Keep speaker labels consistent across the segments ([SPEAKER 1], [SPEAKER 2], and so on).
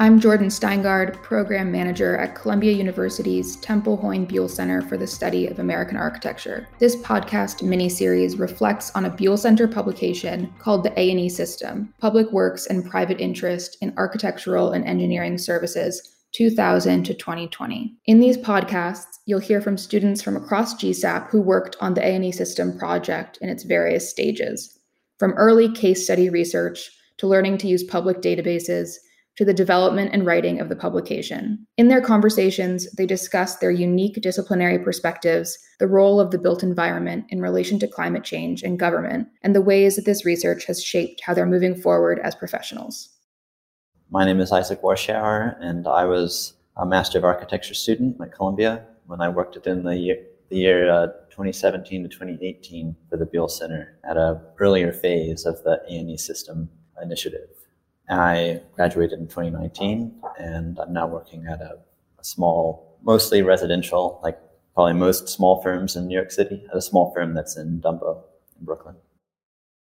[SPEAKER 1] I'm Jordan Steingard, Program Manager at Columbia University's Temple Hoyne Buell Center for the Study of American Architecture. This podcast mini-series reflects on a Buell Center publication called The A&E System, Public Works and Private Interest in Architectural and Engineering Services 2000 to 2020. In these podcasts, you'll hear from students from across GSAPP who worked on the A&E System project in its various stages, from early case study research to learning to use public databases to the development and writing of the publication. In their conversations, they discuss their unique disciplinary perspectives, the role of the built environment in relation to climate change and government, and the ways that this research has shaped how they're moving forward as professionals.
[SPEAKER 2] My name is Isaac Warschauer, and I was a Master of Architecture student at Columbia when I worked within the year, the year uh, 2017 to 2018 for the Buell Center at an earlier phase of the A&E system initiative. I graduated in 2019, and I'm now working at a, a, small, mostly residential, like probably most small firms in New York City, at a small firm that's in Dumbo, in Brooklyn.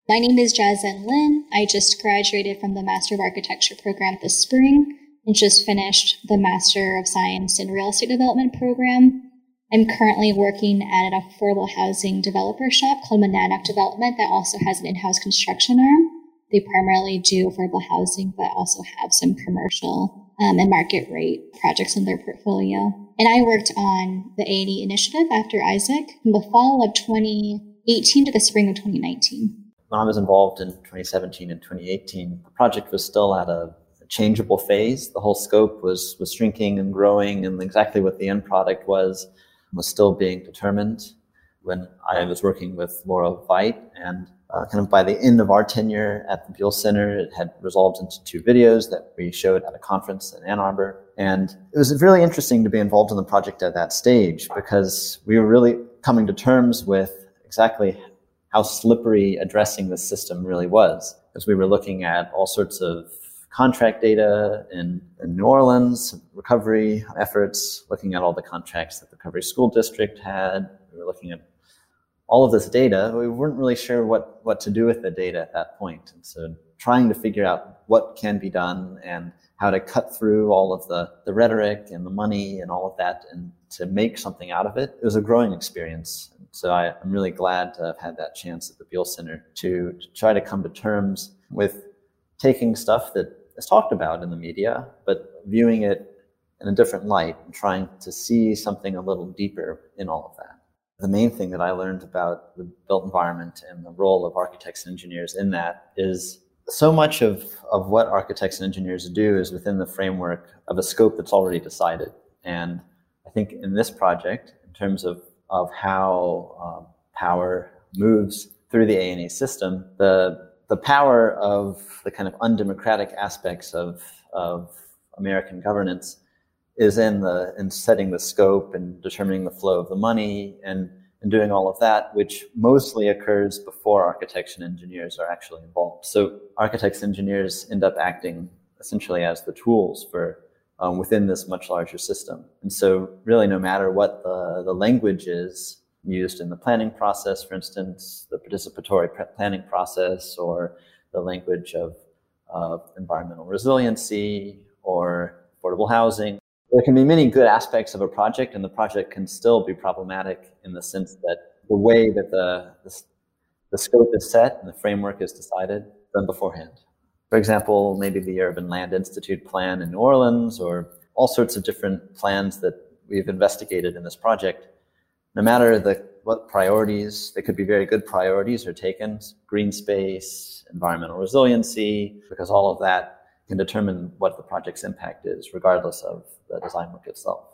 [SPEAKER 3] My name is Jazen Lin. I just graduated from the Master of Architecture program this spring and just finished the Master of Science in Real Estate Development program. I'm currently working at an affordable housing developer shop called Monadnock Development that also has an in-house construction arm. They primarily do affordable housing, but also have some commercial um, and market rate projects in their portfolio. And I worked on the A&E initiative after Isaac from the fall of 2018 to the spring of 2019.
[SPEAKER 2] When I was involved in 2017 and 2018, the project was still at a changeable phase. The whole scope was was shrinking and growing, and exactly what the end product was was still being determined. When I was working with Laura Veit and uh, kind of by the end of our tenure at the Buell Center, it had resolved into two videos that we showed at a conference in Ann Arbor. And it was really interesting to be involved in the project at that stage because we were really coming to terms with exactly how slippery addressing the system really was. As we were looking at all sorts of contract data in, in, New Orleans, recovery efforts, looking at all the contracts that the Recovery School District had. We were looking at all of this data, we weren't really sure what, what to do with the data at that point. And so trying to figure out what can be done and how to cut through all of the, the rhetoric and the money and all of that and to make something out of it, it was a growing experience. So I, am really glad to have had that chance at the Buell Center to, to try to come to terms with taking stuff that is talked about in the media, but viewing it in a different light and trying to see something a little deeper in all of that the main thing that I learned about the built environment and the role of architects and engineers in that is so much of, of what architects and engineers do is within the framework of a scope that's already decided. And I think in this project, in terms of, of how um, power moves through the A&E system, the, the power of the kind of undemocratic aspects of, of American governance is in the in setting the scope and determining the flow of the money and and doing all of that, which mostly occurs before architects and engineers are actually involved. So architects and engineers end up acting essentially as the tools for um, within this much larger system. And so really no matter what the, the language is used in the planning process, for instance, the participatory planning process or the language of, of environmental resiliency or affordable housing, there can be many good aspects of a project, and the project can still be problematic in the sense that the way that the, the, the scope is set and the framework is decided done beforehand. For example, maybe the Urban Land Institute plan in New Orleans, or all sorts of different plans that we've investigated in this project. No matter the what priorities, they could be very good priorities are taken, green space, environmental resiliency, because all of that can determine what the project's impact is, regardless of the design work itself.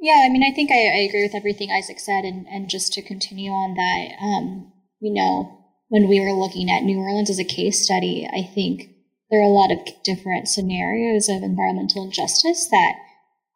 [SPEAKER 3] Yeah, I mean, I think I, I agree with everything Isaac said, and, and just to continue on that, um, you know, when we were looking at New Orleans as a case study, I think there are a lot of different scenarios of environmental injustice that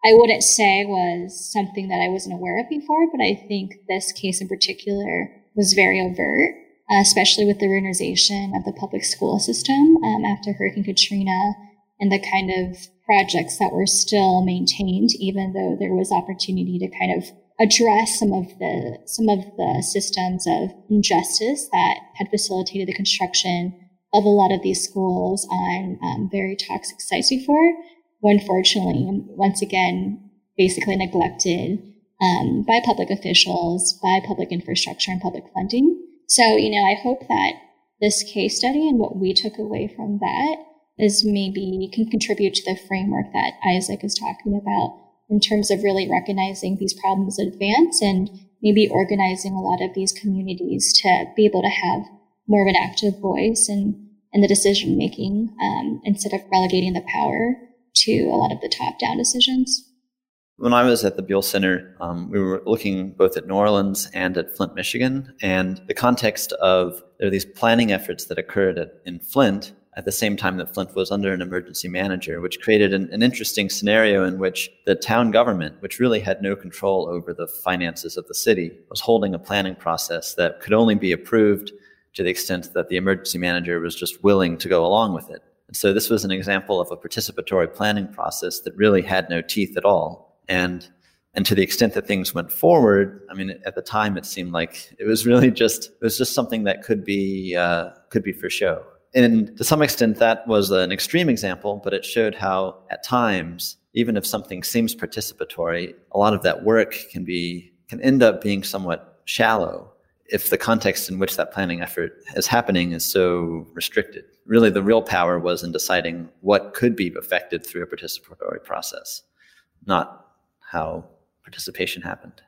[SPEAKER 3] I wouldn't say was something that I wasn't aware of before, but I think this case in particular was very overt especially with the ruinization of the public school system um, after Hurricane Katrina and the kind of projects that were still maintained, even though there was opportunity to kind of address some of the some of the systems of injustice that had facilitated the construction of a lot of these schools on um, very toxic sites before. were unfortunately, once again, basically neglected um, by public officials, by public infrastructure and public funding. So, you know, I hope that this case study and what we took away from that is maybe can contribute to the framework that Isaac is talking about in terms of really recognizing these problems in advance and maybe organizing a lot of these communities to be able to have more of an active voice in, in the decision making um, instead of relegating the power to a lot of the top down decisions.
[SPEAKER 2] When I was at the Buell Center, um, we were looking both at New Orleans and at Flint, Michigan, and the context of there are these planning efforts that occurred at, in Flint at the same time that Flint was under an emergency manager, which created an, an, interesting scenario in which the town government, which really had no control over the finances of the city, was holding a planning process that could only be approved to the extent that the emergency manager was just willing to go along with it. And so this was an example of a participatory planning process that really had no teeth at all. And and to the extent that things went forward, I mean, at the time it seemed like it was really just it was just something that could be uh, could be for show. And to some extent, that was an extreme example, but it showed how at times, even if something seems participatory, a lot of that work can be can end up being somewhat shallow if the context in which that planning effort is happening is so restricted. Really, the real power was in deciding what could be affected through a participatory process, not how participation happened.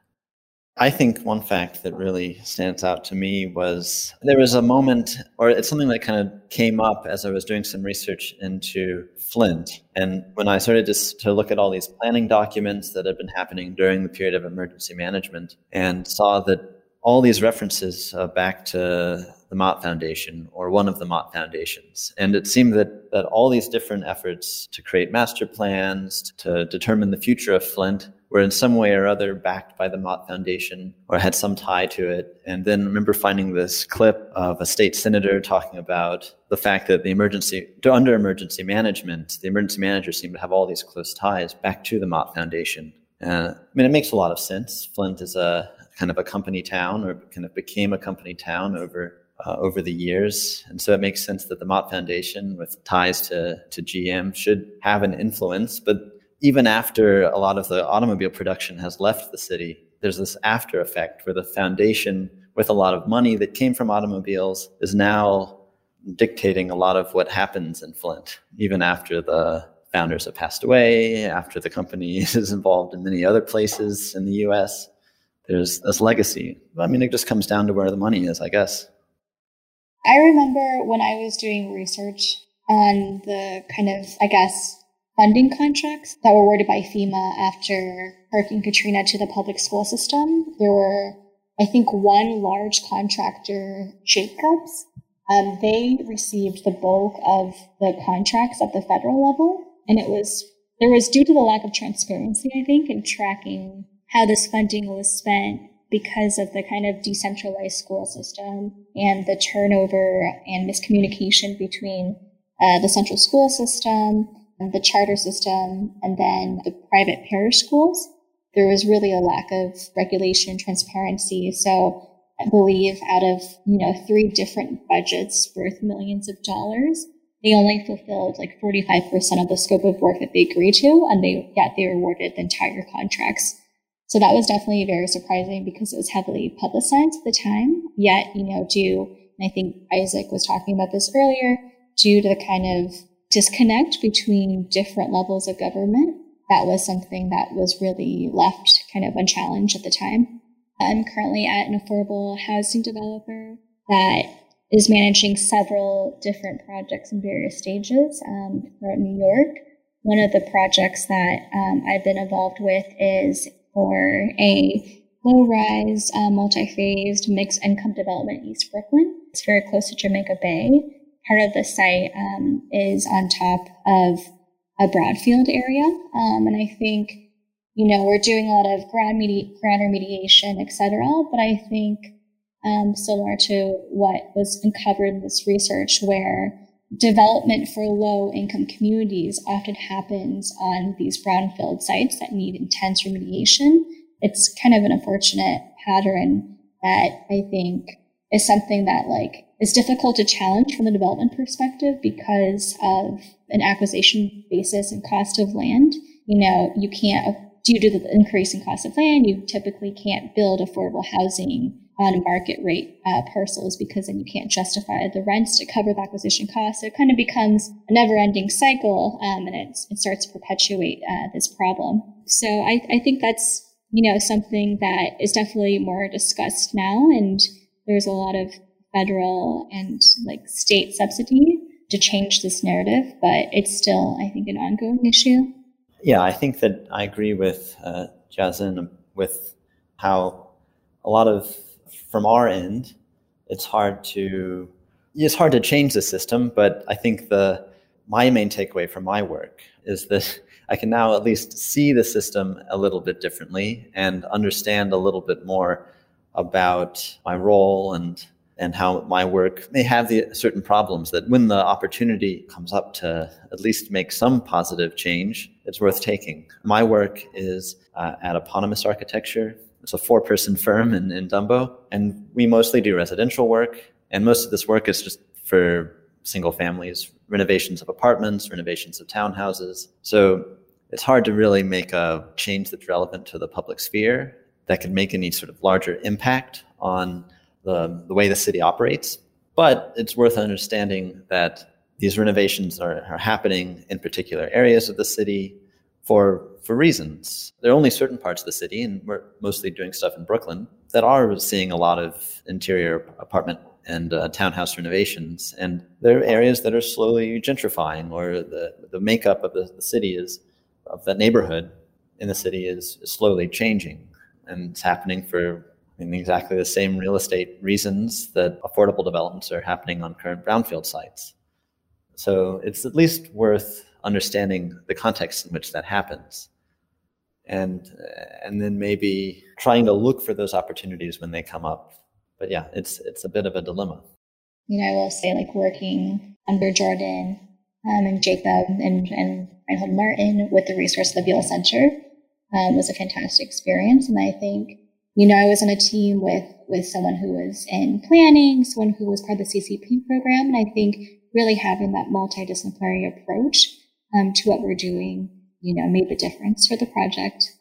[SPEAKER 2] I think one fact that really stands out to me was there was a moment, or it's something that kind of came up as I was doing some research into Flint. And when I started to, to look at all these planning documents that had been happening during the period of emergency management and saw that all these references uh, back to the Mott Foundation or one of the Mott Foundations. And it seemed that, that all these different efforts to create master plans, to determine the future of Flint, were in some way or other backed by the Mott Foundation or had some tie to it. And then I remember finding this clip of a state senator talking about the fact that the emergency, under emergency management, the emergency manager seemed to have all these close ties back to the Mott Foundation. Uh, I mean, it makes a lot of sense. Flint is a kind of a company town or kind of became a company town over uh, over the years. And so it makes sense that the Mott Foundation, with ties to, to GM, should have an influence. But even after a lot of the automobile production has left the city, there's this after effect where the foundation, with a lot of money that came from automobiles, is now dictating a lot of what happens in Flint, even after the founders have passed away, after the company is involved in many other places in the US. There's this legacy. I mean, it just comes down to where the money is, I guess.
[SPEAKER 3] I remember when I was doing research on the kind of, I guess, funding contracts that were awarded by FEMA after Hurricane Katrina to the public school system. There were, I think, one large contractor, Jacobs. Um, they received the bulk of the contracts at the federal level, and it was there was due to the lack of transparency, I think, in tracking how this funding was spent because of the kind of decentralized school system and the turnover and miscommunication between uh, the central school system the charter system, and then the private parish schools, there was really a lack of regulation transparency. So I believe out of, you know, three different budgets worth millions of dollars, they only fulfilled like 45% of the scope of work that they agreed to, and they yet they awarded the entire contracts. So that was definitely very surprising because it was heavily publicized at the time. Yet, you know, due, and I think Isaac was talking about this earlier, due to the kind of disconnect between different levels of government. That was something that was really left kind of unchallenged at the time. I'm currently at an affordable housing developer that is managing several different projects in various stages um, throughout New York. One of the projects that um, I've been involved with is for a low rise, uh, multi phased mixed income development in East Brooklyn. It's very close to Jamaica Bay part of the site um, is on top of a brownfield area. Um, and I think, you know, we're doing a lot of ground, medi- ground remediation, et cetera. But I think um, similar to what was uncovered in this research, where development for low income communities often happens on these brownfield sites that need intense remediation. It's kind of an unfortunate pattern that I think is something that like is difficult to challenge from the development perspective because of an acquisition basis and cost of land. You know, you can't due to the increase in cost of land, you typically can't build affordable housing on market rate uh, parcels because then you can't justify the rents to cover the acquisition costs. So it kind of becomes a never ending cycle um, and it starts to perpetuate uh, this problem. So I, I think that's, you know, something that is definitely more discussed now. And there's a lot of federal and like state subsidy to change this narrative, but it's still, I think, an ongoing issue.
[SPEAKER 2] Yeah, I think that I agree with uh, with how a lot of from our end, it's hard to it's hard to change the system, but I think the my main takeaway from my work is that I can now at least see the system a little bit differently and understand a little bit more about my role and and how my work may have the certain problems that when the opportunity comes up to at least make some positive change, it's worth taking. My work is uh, at Eponymous Architecture, it's a four person firm in, in Dumbo, and we mostly do residential work. And most of this work is just for single families, renovations of apartments, renovations of townhouses. So it's hard to really make a change that's relevant to the public sphere that could make any sort of larger impact on the, the way the city operates. But it's worth understanding that these renovations are, are happening in particular areas of the city for for reasons. There are only certain parts of the city, and we're mostly doing stuff in Brooklyn, that are seeing a lot of interior apartment and uh, townhouse renovations. And there are areas that are slowly gentrifying, or the, the makeup of the, the city is, of the neighborhood in the city is, slowly changing. And it's happening for exactly the same real estate reasons that affordable developments are happening on current brownfield sites. So it's at least worth understanding the context in which that happens. And and then maybe trying to look for those opportunities when they come up. But yeah it's it's a bit of a dilemma.
[SPEAKER 3] You know i will say like working under jordan um, and jacob and and reinhold martin with the resource of the center um, was a fantastic experience. And i think you know i was on a team with with someone who was in planning someone who was part of the ccp program. And i think really having that multidisciplinary approach um, to what we're doing you know, made the difference for the project.